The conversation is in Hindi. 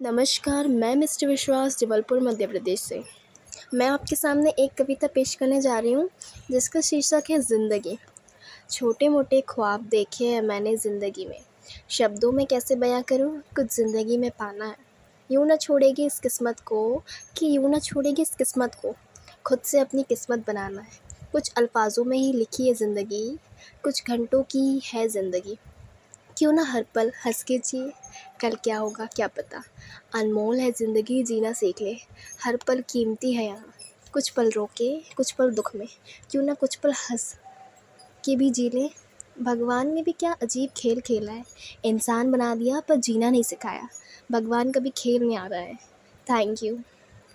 नमस्कार, मैं मिस्टर विश्वास, जबलपुर, मध्य प्रदेश से। मैं आपके सामने एक कविता पेश करने जा रही हूँ, जिसका शीर्षक है ज़िंदगी। छोटे मोटे ख्वाब देखे हैं मैंने ज़िंदगी में। शब्दों में कैसे बयां करूँ? कुछ ज़िंदगी में पाना है। यूँ ना छोड़ेगी इस किस्मत को कि यूँ ना छोड़ेगी इस किस्मत को। खुद से अपनी किस्मत बनाना है। कुछ अल्फाजों में ही लिखी है ज़िंदगी, कुछ घंटों की है ज़िंदगी। क्यों ना हर पल हंस के जिए? कल क्या होगा, क्या पता? अनमोल है ज़िंदगी, जीना सीख ले। हर पल कीमती है यहाँ। कुछ पल रोके, कुछ पल दुख में। क्यों ना कुछ पल हंस के भी जी लें? भगवान ने भी क्या अजीब खेल खेला है। इंसान बना दिया पर जीना नहीं सिखाया। भगवान कभी खेल में आ रहा है। Thank you